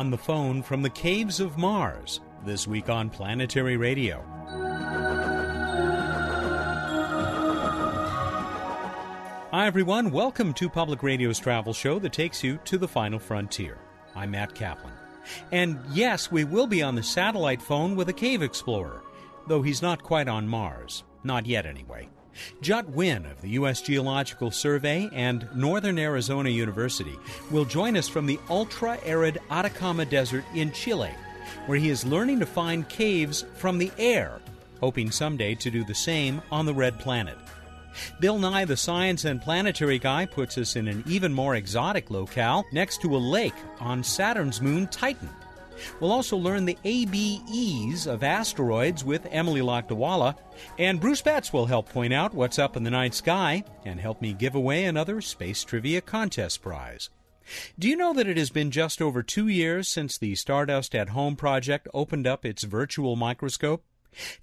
on the phone from the caves of Mars this week on Planetary Radio. Hi, everyone. Welcome to Public Radio's travel show that takes you to the final frontier. I'm Matt Kaplan. And yes, we will be on the satellite phone with a cave explorer, though he's not quite on Mars. Not yet, anyway. Jut Wynne of the U.S. Geological Survey and Northern Arizona University will join us from the ultra arid Atacama Desert in Chile, where he is learning to find caves from the air, hoping someday to do the same on the Red Planet. Bill Nye, the science and planetary guy, puts us in an even more exotic locale next to a lake on Saturn's moon Titan. We'll also learn the ABEs of asteroids with Emily Lakdawalla, and Bruce Betts will help point out what's up in the night sky and help me give away another Space Trivia Contest prize. Do you know that it has been just over two years since the Stardust at Home project opened up its virtual microscope?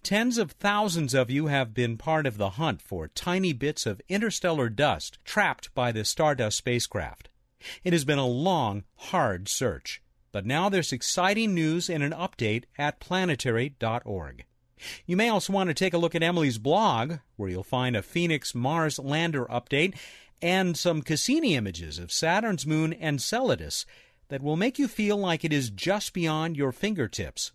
Tens of thousands of you have been part of the hunt for tiny bits of interstellar dust trapped by the Stardust spacecraft. It has been a long, hard search. But now there's exciting news and an update at planetary.org. You may also want to take a look at Emily's blog, where you'll find a Phoenix Mars lander update and some Cassini images of Saturn's moon Enceladus that will make you feel like it is just beyond your fingertips.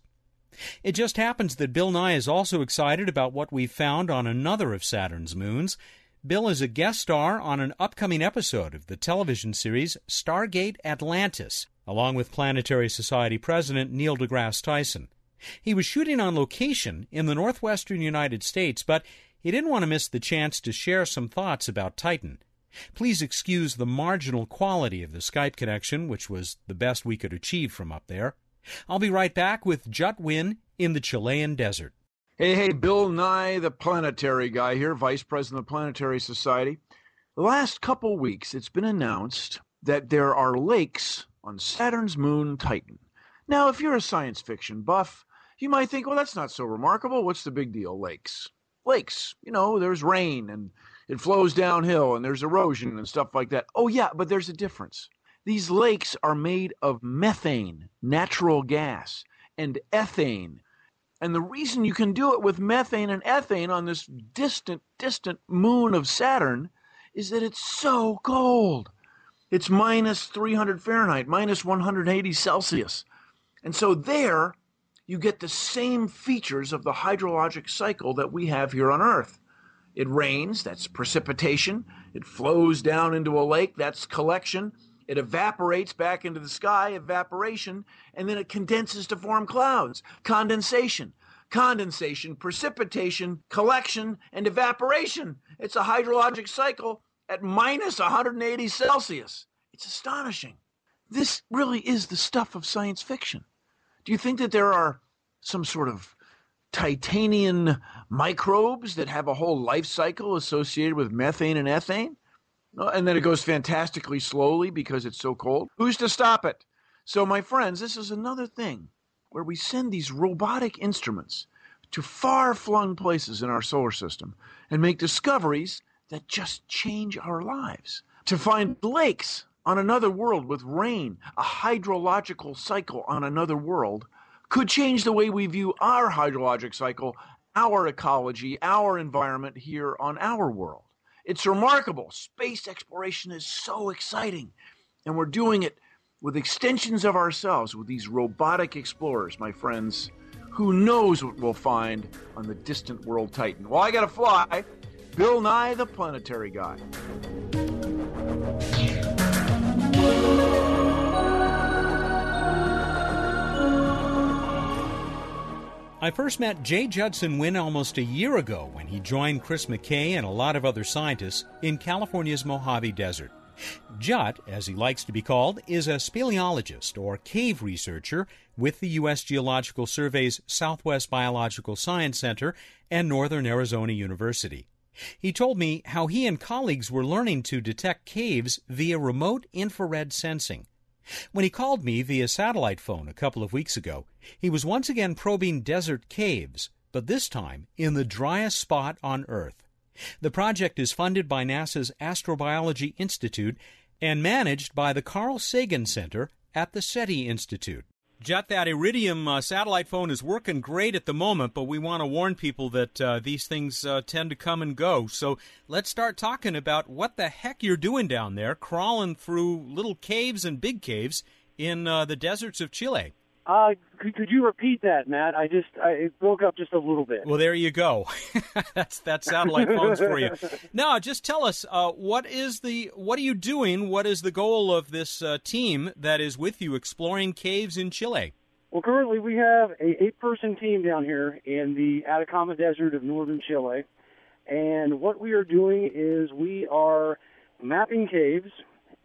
It just happens that Bill Nye is also excited about what we've found on another of Saturn's moons. Bill is a guest star on an upcoming episode of the television series Stargate Atlantis, along with Planetary Society President Neil deGrasse Tyson. He was shooting on location in the northwestern United States, but he didn't want to miss the chance to share some thoughts about Titan. Please excuse the marginal quality of the Skype connection, which was the best we could achieve from up there. I'll be right back with Jut Wynne in the Chilean desert. Hey, hey, Bill Nye, the planetary guy here, Vice President of the Planetary Society. The last couple weeks, it's been announced that there are lakes on Saturn's moon Titan. Now, if you're a science fiction buff, you might think, well, that's not so remarkable. What's the big deal? Lakes. Lakes. You know, there's rain and it flows downhill and there's erosion and stuff like that. Oh, yeah, but there's a difference. These lakes are made of methane, natural gas, and ethane. And the reason you can do it with methane and ethane on this distant, distant moon of Saturn is that it's so cold. It's minus 300 Fahrenheit, minus 180 Celsius. And so there you get the same features of the hydrologic cycle that we have here on Earth. It rains, that's precipitation. It flows down into a lake, that's collection. It evaporates back into the sky, evaporation, and then it condenses to form clouds, condensation. Condensation, precipitation, collection, and evaporation. It's a hydrologic cycle at minus 180 Celsius. It's astonishing. This really is the stuff of science fiction. Do you think that there are some sort of titanian microbes that have a whole life cycle associated with methane and ethane? And then it goes fantastically slowly because it's so cold. Who's to stop it? So, my friends, this is another thing where we send these robotic instruments to far flung places in our solar system and make discoveries that just change our lives. To find lakes on another world with rain, a hydrological cycle on another world, could change the way we view our hydrologic cycle, our ecology, our environment here on our world. It's remarkable. Space exploration is so exciting. And we're doing it with extensions of ourselves with these robotic explorers, my friends. Who knows what we'll find on the distant world Titan? Well, I got to fly. Bill Nye, the planetary guy. I first met Jay Judson Wynne almost a year ago when he joined Chris McKay and a lot of other scientists in California's Mojave Desert. Jut, as he likes to be called, is a speleologist or cave researcher with the U.S. Geological Survey's Southwest Biological Science Center and Northern Arizona University. He told me how he and colleagues were learning to detect caves via remote infrared sensing. When he called me via satellite phone a couple of weeks ago, he was once again probing desert caves, but this time in the driest spot on Earth. The project is funded by NASA's Astrobiology Institute and managed by the Carl Sagan Center at the SETI Institute. Jut, that Iridium uh, satellite phone is working great at the moment, but we want to warn people that uh, these things uh, tend to come and go. So let's start talking about what the heck you're doing down there, crawling through little caves and big caves in uh, the deserts of Chile. Uh, could, could you repeat that, Matt? I just I, it broke up just a little bit. Well, there you go. that's that satellite phones for you. Now, just tell us uh, what is the what are you doing? What is the goal of this uh, team that is with you exploring caves in Chile? Well, currently we have a eight-person team down here in the Atacama Desert of northern Chile, and what we are doing is we are mapping caves.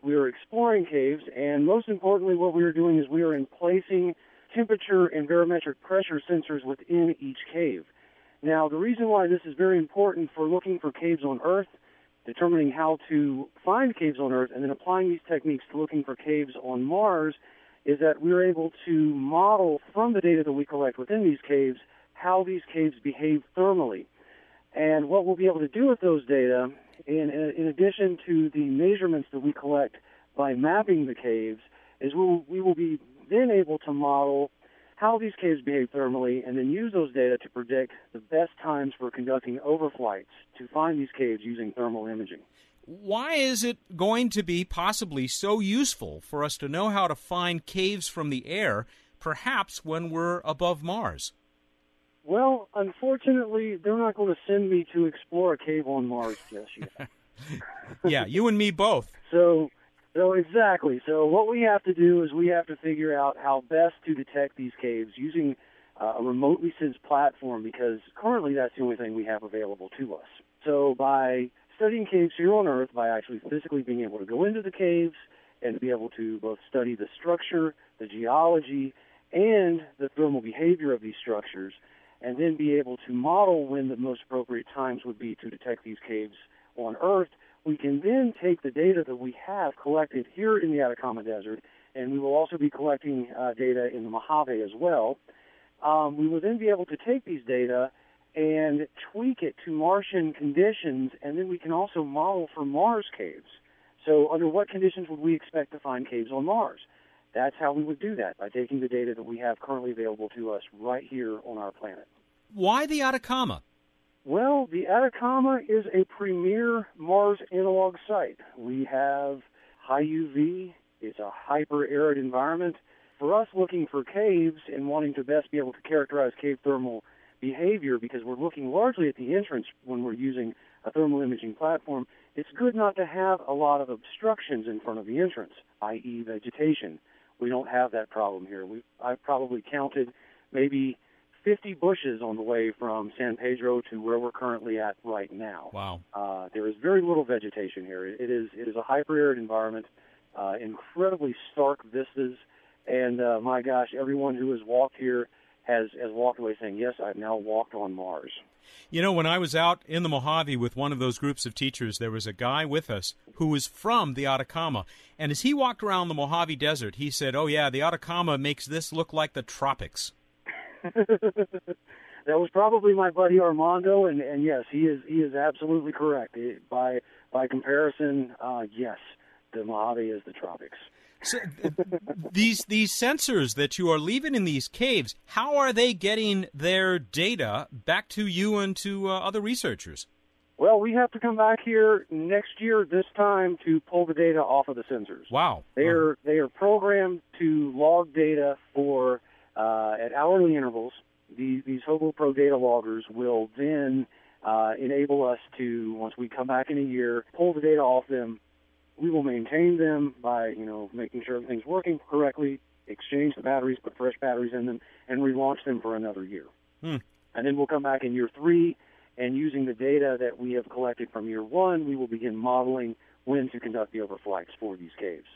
We are exploring caves, and most importantly, what we are doing is we are in placing temperature and barometric pressure sensors within each cave. Now, the reason why this is very important for looking for caves on Earth, determining how to find caves on Earth, and then applying these techniques to looking for caves on Mars is that we're able to model from the data that we collect within these caves how these caves behave thermally. And what we'll be able to do with those data, in, in addition to the measurements that we collect by mapping the caves, is we'll, we will be then able to model how these caves behave thermally and then use those data to predict the best times for conducting overflights to find these caves using thermal imaging. Why is it going to be possibly so useful for us to know how to find caves from the air, perhaps when we're above Mars? Well, unfortunately, they're not going to send me to explore a cave on Mars just yet. yeah, you and me both. So so exactly. So what we have to do is we have to figure out how best to detect these caves using uh, a remotely sensed platform because currently that's the only thing we have available to us. So by studying caves here on Earth, by actually physically being able to go into the caves and be able to both study the structure, the geology, and the thermal behavior of these structures, and then be able to model when the most appropriate times would be to detect these caves on Earth, we can then take the data that we have collected here in the Atacama Desert, and we will also be collecting uh, data in the Mojave as well. Um, we will then be able to take these data and tweak it to Martian conditions, and then we can also model for Mars caves. So, under what conditions would we expect to find caves on Mars? That's how we would do that, by taking the data that we have currently available to us right here on our planet. Why the Atacama? Well, the Atacama is a premier Mars analog site. We have high UV, it's a hyper arid environment. For us looking for caves and wanting to best be able to characterize cave thermal behavior, because we're looking largely at the entrance when we're using a thermal imaging platform, it's good not to have a lot of obstructions in front of the entrance, i.e., vegetation. We don't have that problem here. We I've probably counted maybe 50 bushes on the way from San Pedro to where we're currently at right now. Wow. Uh, there is very little vegetation here. It is it is a hyper arid environment, uh, incredibly stark vistas, and uh, my gosh, everyone who has walked here has has walked away saying, "Yes, I've now walked on Mars." You know, when I was out in the Mojave with one of those groups of teachers, there was a guy with us who was from the Atacama. And as he walked around the Mojave Desert, he said, Oh, yeah, the Atacama makes this look like the tropics. that was probably my buddy Armando, and, and yes, he is he is absolutely correct. It, by by comparison, uh, yes, the Mojave is the tropics. So, these these sensors that you are leaving in these caves, how are they getting their data back to you and to uh, other researchers? Well, we have to come back here next year this time to pull the data off of the sensors. Wow. They are they are programmed to log data for uh, at hourly intervals. These, these Hobo Pro data loggers will then uh, enable us to, once we come back in a year, pull the data off them. We will maintain them by, you know, making sure everything's working correctly, exchange the batteries, put fresh batteries in them, and relaunch them for another year. Hmm. And then we'll come back in year three, and using the data that we have collected from year one, we will begin modeling when to conduct the overflights for these caves.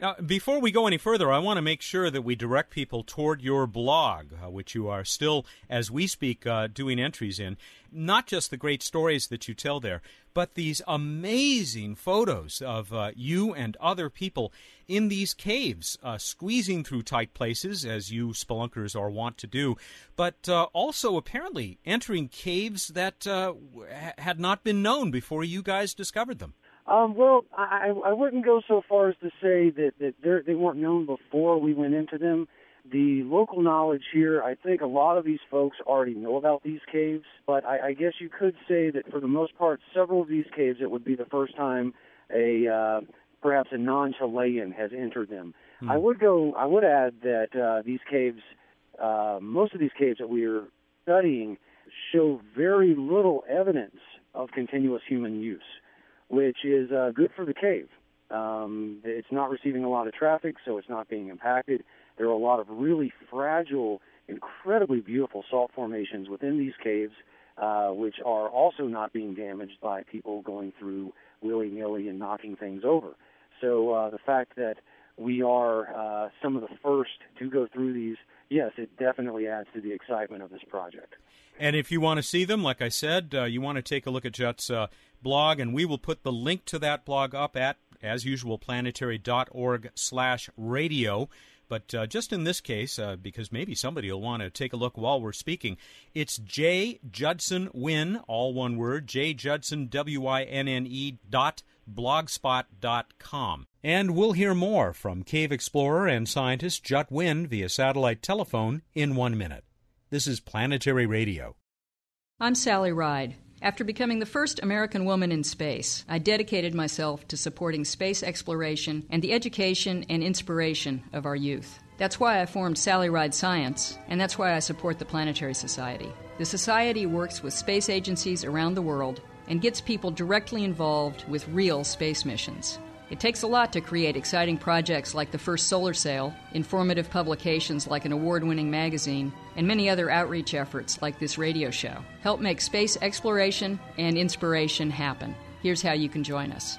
Now, before we go any further, I want to make sure that we direct people toward your blog, uh, which you are still, as we speak, uh, doing entries in. Not just the great stories that you tell there, but these amazing photos of uh, you and other people in these caves, uh, squeezing through tight places, as you spelunkers are wont to do, but uh, also apparently entering caves that uh, had not been known before you guys discovered them. Um, well, I, I wouldn't go so far as to say that, that they weren't known before we went into them. the local knowledge here, I think a lot of these folks already know about these caves, but I, I guess you could say that for the most part, several of these caves, it would be the first time a uh, perhaps a non-Chilean has entered them. Hmm. I would go. I would add that uh, these caves, uh, most of these caves that we are studying, show very little evidence of continuous human use, which is uh, good for the cave. Um, it's not receiving a lot of traffic, so it's not being impacted. There are a lot of really fragile, incredibly beautiful salt formations within these caves, uh, which are also not being damaged by people going through willy nilly and knocking things over. So uh, the fact that we are uh, some of the first to go through these, yes, it definitely adds to the excitement of this project. And if you want to see them, like I said, uh, you want to take a look at Jut's uh, blog, and we will put the link to that blog up at, as usual, planetary.org slash radio. But uh, just in this case, uh, because maybe somebody will want to take a look while we're speaking, it's J. Judson Wynne, all one word, J. Judson, W I N N E dot blogspot.com. And we'll hear more from cave explorer and scientist Jut Wynne via satellite telephone in one minute. This is Planetary Radio. I'm Sally Ride. After becoming the first American woman in space, I dedicated myself to supporting space exploration and the education and inspiration of our youth. That's why I formed Sally Ride Science, and that's why I support the Planetary Society. The Society works with space agencies around the world and gets people directly involved with real space missions. It takes a lot to create exciting projects like the first solar sail, informative publications like an award winning magazine, and many other outreach efforts like this radio show. Help make space exploration and inspiration happen. Here's how you can join us.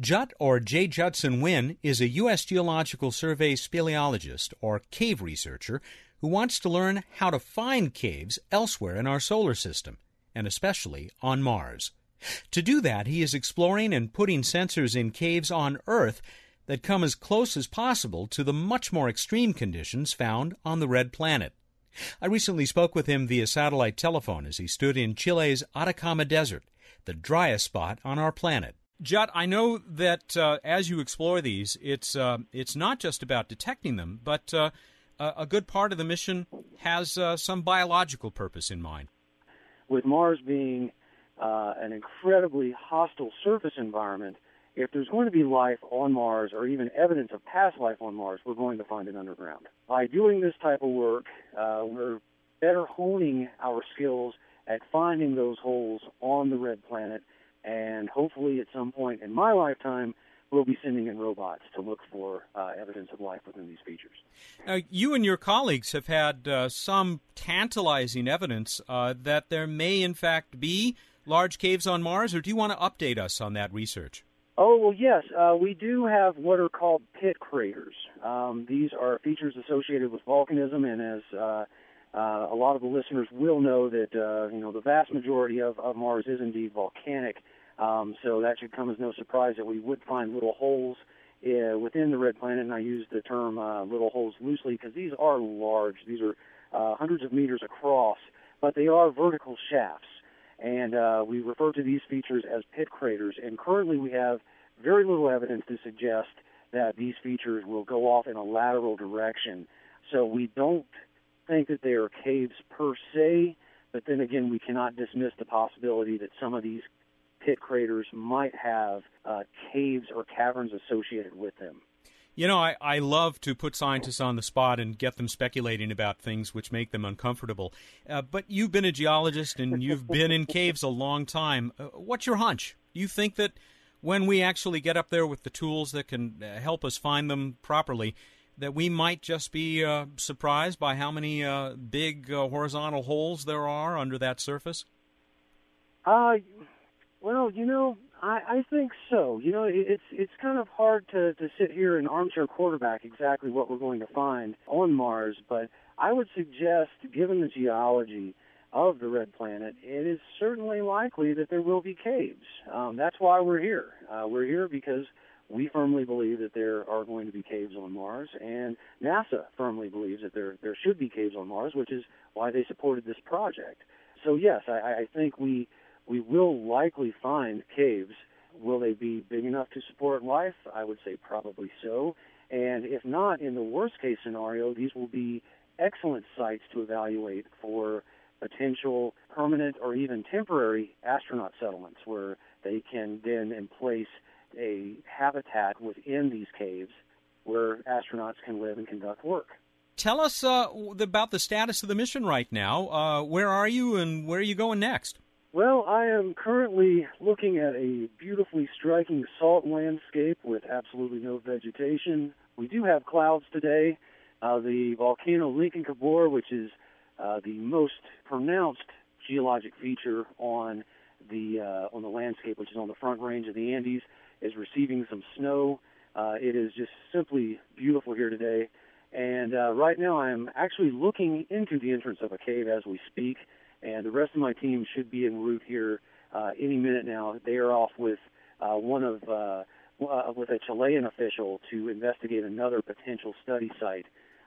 Jut, or J. Judson Wynne, is a U.S. Geological Survey speleologist, or cave researcher, who wants to learn how to find caves elsewhere in our solar system and especially on Mars. To do that, he is exploring and putting sensors in caves on Earth that come as close as possible to the much more extreme conditions found on the Red Planet. I recently spoke with him via satellite telephone as he stood in Chile's Atacama Desert, the driest spot on our planet. Jut, I know that uh, as you explore these, it's uh, it's not just about detecting them, but uh, a good part of the mission has uh, some biological purpose in mind with Mars being uh, an incredibly hostile surface environment, if there's going to be life on Mars or even evidence of past life on Mars, we're going to find it underground. By doing this type of work, uh, we're better honing our skills at finding those holes on the red planet, and hopefully at some point in my lifetime, we'll be sending in robots to look for uh, evidence of life within these features. Now, you and your colleagues have had uh, some tantalizing evidence uh, that there may, in fact, be large caves on Mars, or do you want to update us on that research? Oh, well, yes. Uh, we do have what are called pit craters. Um, these are features associated with volcanism, and as uh, a lot of the listeners will know that you know the vast majority of, of Mars is indeed volcanic. Um, so that should come as no surprise that we would find little holes uh, within the red planet, and I use the term uh, little holes loosely because these are large. These are uh, hundreds of meters across, but they are vertical shafts. And uh, we refer to these features as pit craters. And currently we have very little evidence to suggest that these features will go off in a lateral direction. So we don't think that they are caves per se, but then again, we cannot dismiss the possibility that some of these pit craters might have uh, caves or caverns associated with them. You know, I, I love to put scientists on the spot and get them speculating about things which make them uncomfortable. Uh, but you've been a geologist and you've been in caves a long time. Uh, what's your hunch? Do you think that when we actually get up there with the tools that can uh, help us find them properly, that we might just be uh, surprised by how many uh, big horizontal holes there are under that surface? Uh, well, you know, I, I think so. You know, it's it's kind of hard to to sit here and armchair quarterback exactly what we're going to find on Mars, but I would suggest, given the geology of the red planet, it is certainly likely that there will be caves. Um, that's why we're here. Uh, we're here because we firmly believe that there are going to be caves on Mars, and NASA firmly believes that there there should be caves on Mars, which is why they supported this project. So yes, I, I think we we will likely find caves. Will they be big enough to support life? I would say probably so. And if not, in the worst case scenario, these will be excellent sites to evaluate for potential permanent or even temporary astronaut settlements where they can then in place a habitat within these caves where astronauts can live and conduct work. Tell us uh, about the status of the mission right now. Uh, where are you and where are you going next? Well, I am currently looking at a beautifully striking salt landscape with absolutely no vegetation. We do have clouds today. Uh, the volcano Licancabur, which is uh, the most pronounced geologic feature on the uh, on the landscape, which is on the front range of the Andes, is receiving some snow. Uh, it is just simply beautiful here today. And uh, right now, I'm actually looking into the entrance of a cave as we speak and the rest of my team should be en route here uh, any minute now. They are off with uh, one of uh, uh, with a Chilean official to investigate another potential study site.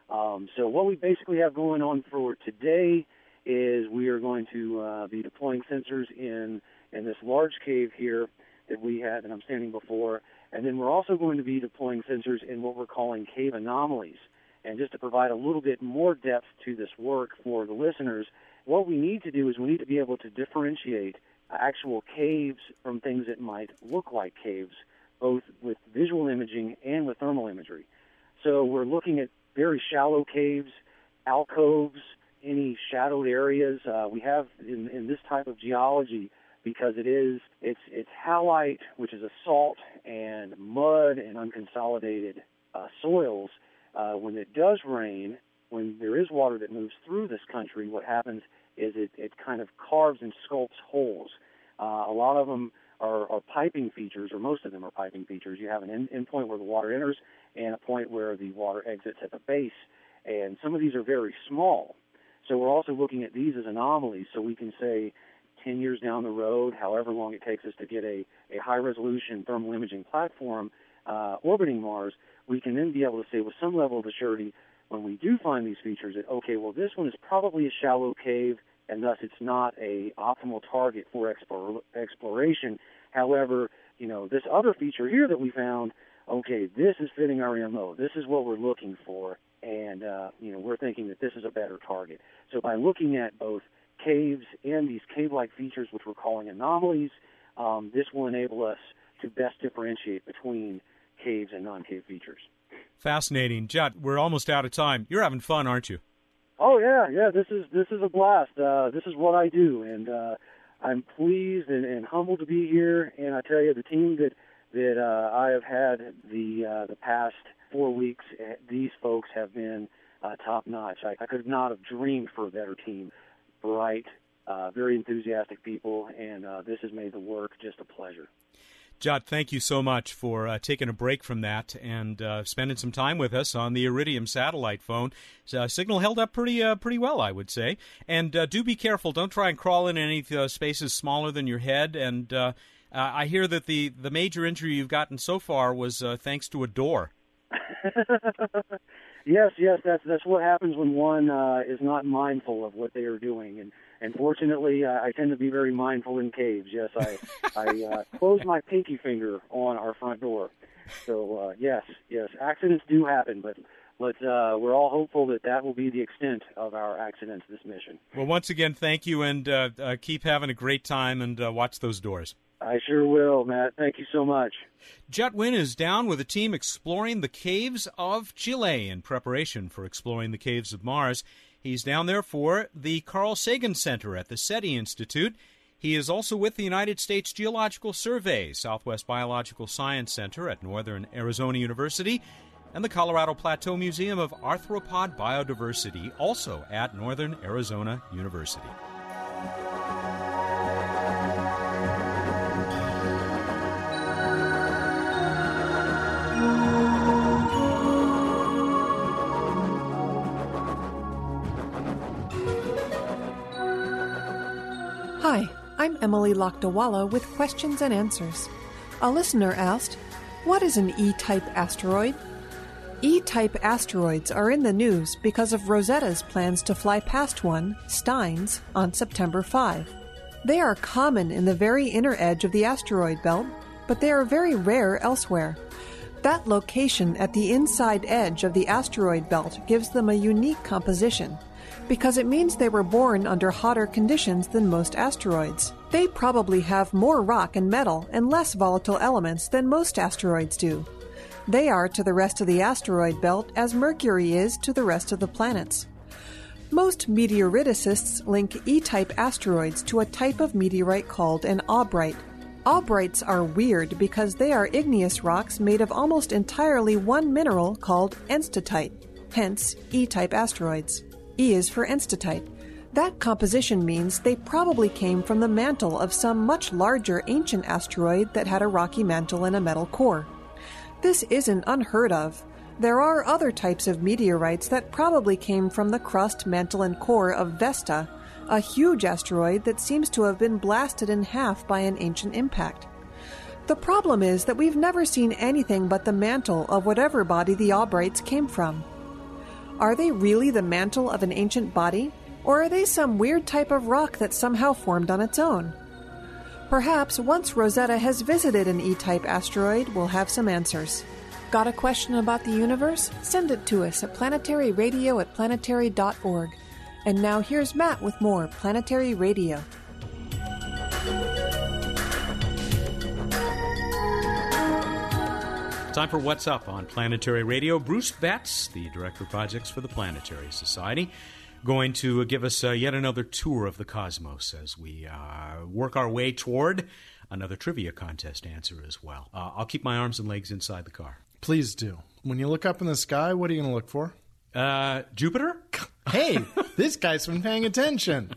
Um, so what we basically have going on for today is we are going to uh, be deploying sensors in in this large cave here that we had and I'm standing before, and then we're also going to be deploying sensors in what we're calling cave anomalies. And just to provide a little bit more depth to this work for the listeners, what we need to do is we need to be able to differentiate actual caves from things that might look like caves, both with visual imaging and with thermal imagery. So we're looking at very shallow caves, alcoves, any shadowed areas. Uh, we have in, in this type of geology because it is it's it's halite, which is a salt and mud and unconsolidated uh, soils. Uh, when it does rain, when there is water that moves through this country, what happens is it, it kind of carves and sculpts holes. Uh, a lot of them are, are piping features, or most of them are piping features. You have an end, end point where the water enters and a point where the water exits at the base. And some of these are very small. So we're also looking at these as anomalies so we can say 10 years down the road, however long it takes us to get a, a high resolution thermal imaging platform uh, orbiting Mars, we can then be able to say with some level of assurity when we do find these features that okay, well this one is probably a shallow cave and thus it's not a optimal target for exploration. However, you know this other feature here that we found, okay, this is fitting our MO. This is what we're looking for, and uh, you know we're thinking that this is a better target. So by looking at both caves and these cave-like features, which we're calling anomalies, um, this will enable us to best differentiate between caves and non-cave features. Fascinating, Jut. We're almost out of time. You're having fun, aren't you? Oh yeah, yeah. This is this is a blast. Uh, this is what I do, and uh, I'm pleased and, and humbled to be here. And I tell you, the team that that uh, I have had the uh, the past four weeks, eh, these folks have been uh, top notch. I, I could not have dreamed for a better team. Bright, uh, very enthusiastic people, and uh, this has made the work just a pleasure. Jut, thank you so much for uh, taking a break from that and uh, spending some time with us on the Iridium satellite phone. Uh, signal held up pretty uh, pretty well, I would say. And uh, do be careful; don't try and crawl in any uh, spaces smaller than your head. And I hear that the the major injury you've gotten so far was thanks to a door. yes, yes, that's that's what happens when one is not mindful of what they are doing and and fortunately, uh, I tend to be very mindful in caves. Yes, I I uh, close my pinky finger on our front door. So uh, yes, yes, accidents do happen, but let's uh, we're all hopeful that that will be the extent of our accidents this mission. Well, once again, thank you, and uh, uh, keep having a great time, and uh, watch those doors. I sure will, Matt. Thank you so much. Jut Wynne is down with a team exploring the caves of Chile in preparation for exploring the caves of Mars. He's down there for the Carl Sagan Center at the SETI Institute. He is also with the United States Geological Survey, Southwest Biological Science Center at Northern Arizona University, and the Colorado Plateau Museum of Arthropod Biodiversity, also at Northern Arizona University. Emily Lakdawalla with questions and answers. A listener asked, What is an E type asteroid? E type asteroids are in the news because of Rosetta's plans to fly past one, Steins, on September 5. They are common in the very inner edge of the asteroid belt, but they are very rare elsewhere. That location at the inside edge of the asteroid belt gives them a unique composition because it means they were born under hotter conditions than most asteroids. They probably have more rock and metal and less volatile elements than most asteroids do. They are to the rest of the asteroid belt as Mercury is to the rest of the planets. Most meteoriticists link E type asteroids to a type of meteorite called an aubrite. Aubrites are weird because they are igneous rocks made of almost entirely one mineral called enstatite, hence E type asteroids. E is for enstatite. That composition means they probably came from the mantle of some much larger ancient asteroid that had a rocky mantle and a metal core. This isn't unheard of. There are other types of meteorites that probably came from the crust, mantle, and core of Vesta, a huge asteroid that seems to have been blasted in half by an ancient impact. The problem is that we've never seen anything but the mantle of whatever body the aubrites came from. Are they really the mantle of an ancient body, or are they some weird type of rock that somehow formed on its own? Perhaps once Rosetta has visited an E type asteroid, we'll have some answers. Got a question about the universe? Send it to us at planetaryradio at planetary.org. And now here's Matt with more Planetary Radio. Time for What's Up on Planetary Radio. Bruce Betts, the Director of Projects for the Planetary Society, going to give us uh, yet another tour of the cosmos as we uh, work our way toward another trivia contest answer as well. Uh, I'll keep my arms and legs inside the car. Please do. When you look up in the sky, what are you going to look for? Uh, Jupiter? Hey, this guy's been paying attention.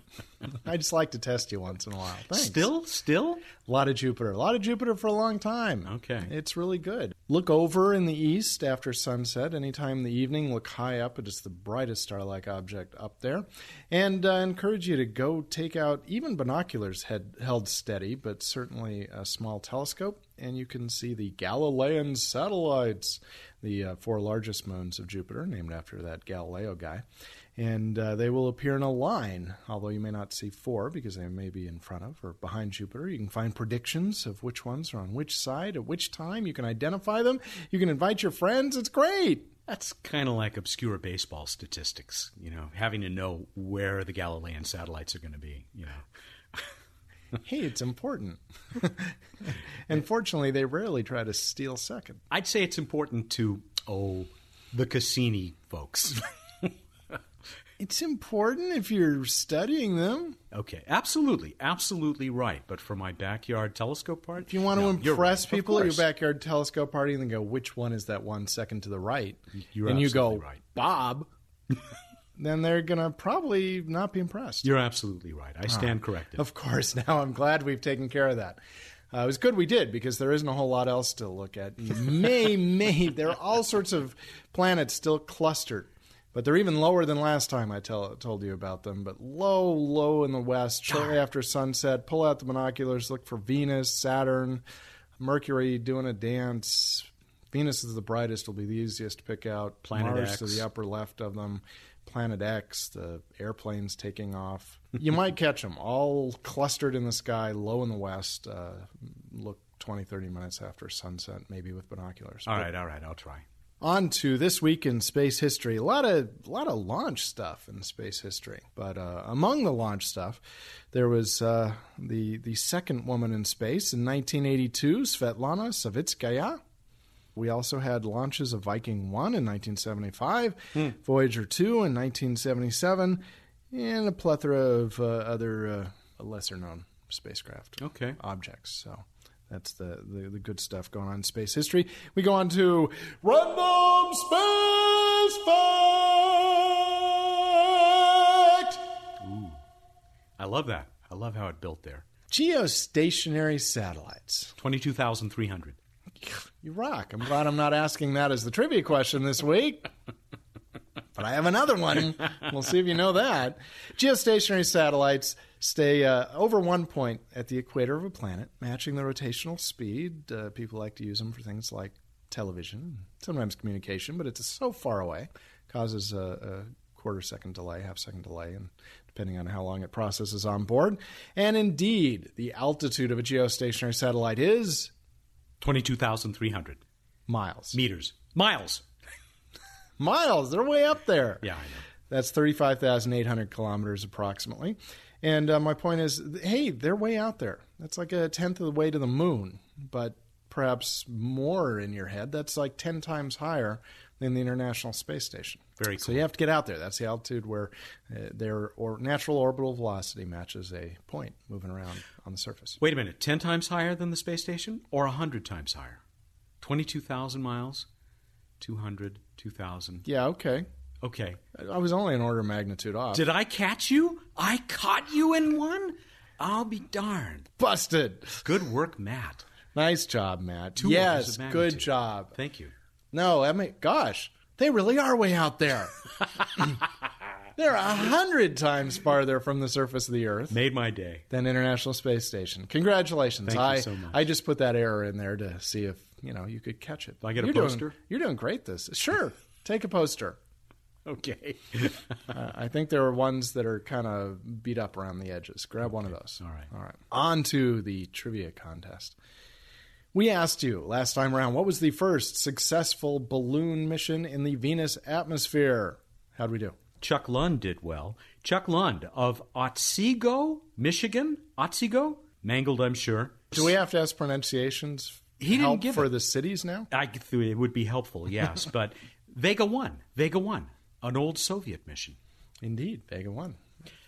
I just like to test you once in a while. Thanks. Still? Still? A lot of Jupiter. A lot of Jupiter for a long time. Okay. It's really good. Look over in the east after sunset. Anytime in the evening, look high up. It is the brightest star like object up there. And I uh, encourage you to go take out even binoculars head, held steady, but certainly a small telescope, and you can see the Galilean satellites, the uh, four largest moons of Jupiter, named after that Galileo guy and uh, they will appear in a line, although you may not see four because they may be in front of or behind Jupiter. You can find predictions of which ones are on which side at which time. You can identify them. You can invite your friends. It's great. That's kind of like obscure baseball statistics, you know, having to know where the Galilean satellites are going to be, you know. hey, it's important. and fortunately, they rarely try to steal second. I'd say it's important to, oh, the Cassini folks. It's important if you're studying them. Okay, absolutely, absolutely right. But for my backyard telescope party, if you want no, to impress right. people at your backyard telescope party, and then go, which one is that one second to the right? You're and you go, right. Bob. then they're gonna probably not be impressed. You're absolutely right. I stand corrected. Of course. Now I'm glad we've taken care of that. Uh, it was good we did because there isn't a whole lot else to look at. May, may there are all sorts of planets still clustered but they're even lower than last time I tell, told you about them. But low, low in the west, shortly after sunset. Pull out the binoculars, look for Venus, Saturn, Mercury doing a dance. Venus is the brightest; will be the easiest to pick out. Planet Mars X. to the upper left of them. Planet X, the airplanes taking off. you might catch them all clustered in the sky, low in the west. Uh, look 20, 30 minutes after sunset, maybe with binoculars. All right, all right, I'll try. On to this week in space history. A lot of a lot of launch stuff in space history, but uh, among the launch stuff, there was uh, the the second woman in space in 1982, Svetlana Savitskaya. We also had launches of Viking 1 in 1975, hmm. Voyager 2 in 1977, and a plethora of uh, other uh, lesser known spacecraft okay. objects. So that's the, the, the, good stuff going on in space history. We go on to Random Space Fact! Ooh. I love that. I love how it built there. Geostationary satellites. 22,300. You rock. I'm glad I'm not asking that as the trivia question this week. but I have another one. we'll see if you know that. Geostationary satellites stay uh, over one point at the equator of a planet, matching the rotational speed. Uh, people like to use them for things like television, sometimes communication, but it's so far away, causes a, a quarter second delay, half second delay, and depending on how long it processes on board. And indeed, the altitude of a geostationary satellite is 22,300 miles. meters. Miles. Miles, they're way up there. Yeah, I know. That's 35,800 kilometers approximately. And uh, my point is, hey, they're way out there. That's like a tenth of the way to the moon, but perhaps more in your head. That's like 10 times higher than the International Space Station. Very So you have to get out there. That's the altitude where uh, their or natural orbital velocity matches a point moving around on the surface. Wait a minute. 10 times higher than the space station or 100 times higher? 22,000 miles? 200, 2,000. Yeah, okay. Okay. I was only an order of magnitude off. Did I catch you? I caught you in one? I'll be darned. Busted. Good work, Matt. Nice job, Matt. Two yes, good job. Thank you. No, I mean, gosh, they really are way out there. They're a hundred times farther from the surface of the Earth Made my day. than International Space Station. Congratulations! Thank you so much. I just put that error in there to see if you know you could catch it. Do I get a you're doing- poster? you're doing great. This sure. Take a poster. Okay. Uh, I think there are ones that are kind of beat up around the edges. Grab one of those. All right. All right. On to the trivia contest. We asked you last time around what was the first successful balloon mission in the Venus atmosphere? How'd we do? Chuck Lund did well. Chuck Lund of Otsego, Michigan. Otsego? Mangled, I'm sure. Do we have to ask pronunciations? He didn't help give for it. the cities now. I it would be helpful, yes. but Vega 1. Vega 1. An old Soviet mission. Indeed, Vega one,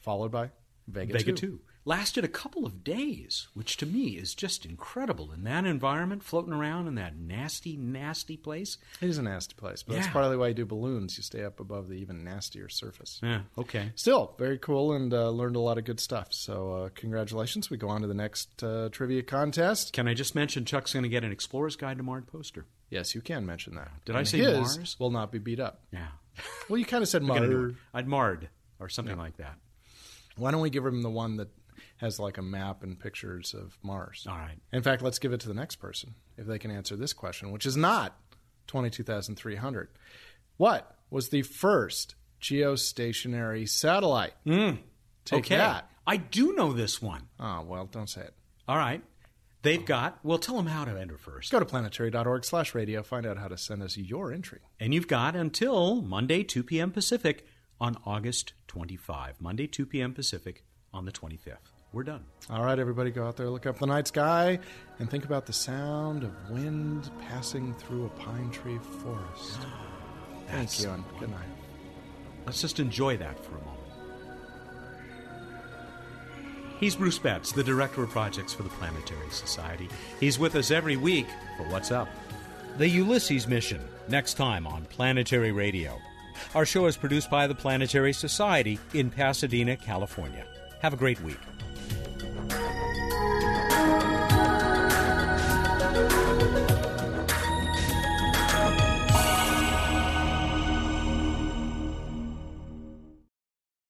followed by Vega, Vega two. 2. Lasted a couple of days, which to me is just incredible. In that environment, floating around in that nasty, nasty place. It is a nasty place, but that's partly why you do balloons. You stay up above the even nastier surface. Yeah, okay. Still very cool and uh, learned a lot of good stuff. So uh, congratulations. We go on to the next uh, trivia contest. Can I just mention Chuck's going to get an Explorer's Guide to Mars poster? Yes, you can mention that. Did I say his Mars? Will not be beat up. Yeah. Well, you kind of said We're gonna do Mars. I'd marred or something like that. Why don't we give him the one that has like a map and pictures of Mars? All right. In fact, let's give it to the next person if they can answer this question, which is not 22,300. What was the first geostationary satellite? Take Hmm. okay. that. I do know this one. Oh, well, don't say it. All right. They've got, well, tell them how to enter first. Go to planetary.org slash radio. Find out how to send us your entry. And you've got until Monday, 2 p.m. Pacific on August 25. Monday, 2 p.m. Pacific on the 25th. We're done. All right, everybody, go out there, look up the night sky, and think about the sound of wind passing through a pine tree forest. Thank you, and good night. Let's just enjoy that for a moment. He's Bruce Betts, the Director of Projects for the Planetary Society. He's with us every week for What's Up. The Ulysses Mission, next time on Planetary Radio. Our show is produced by the Planetary Society in Pasadena, California. Have a great week.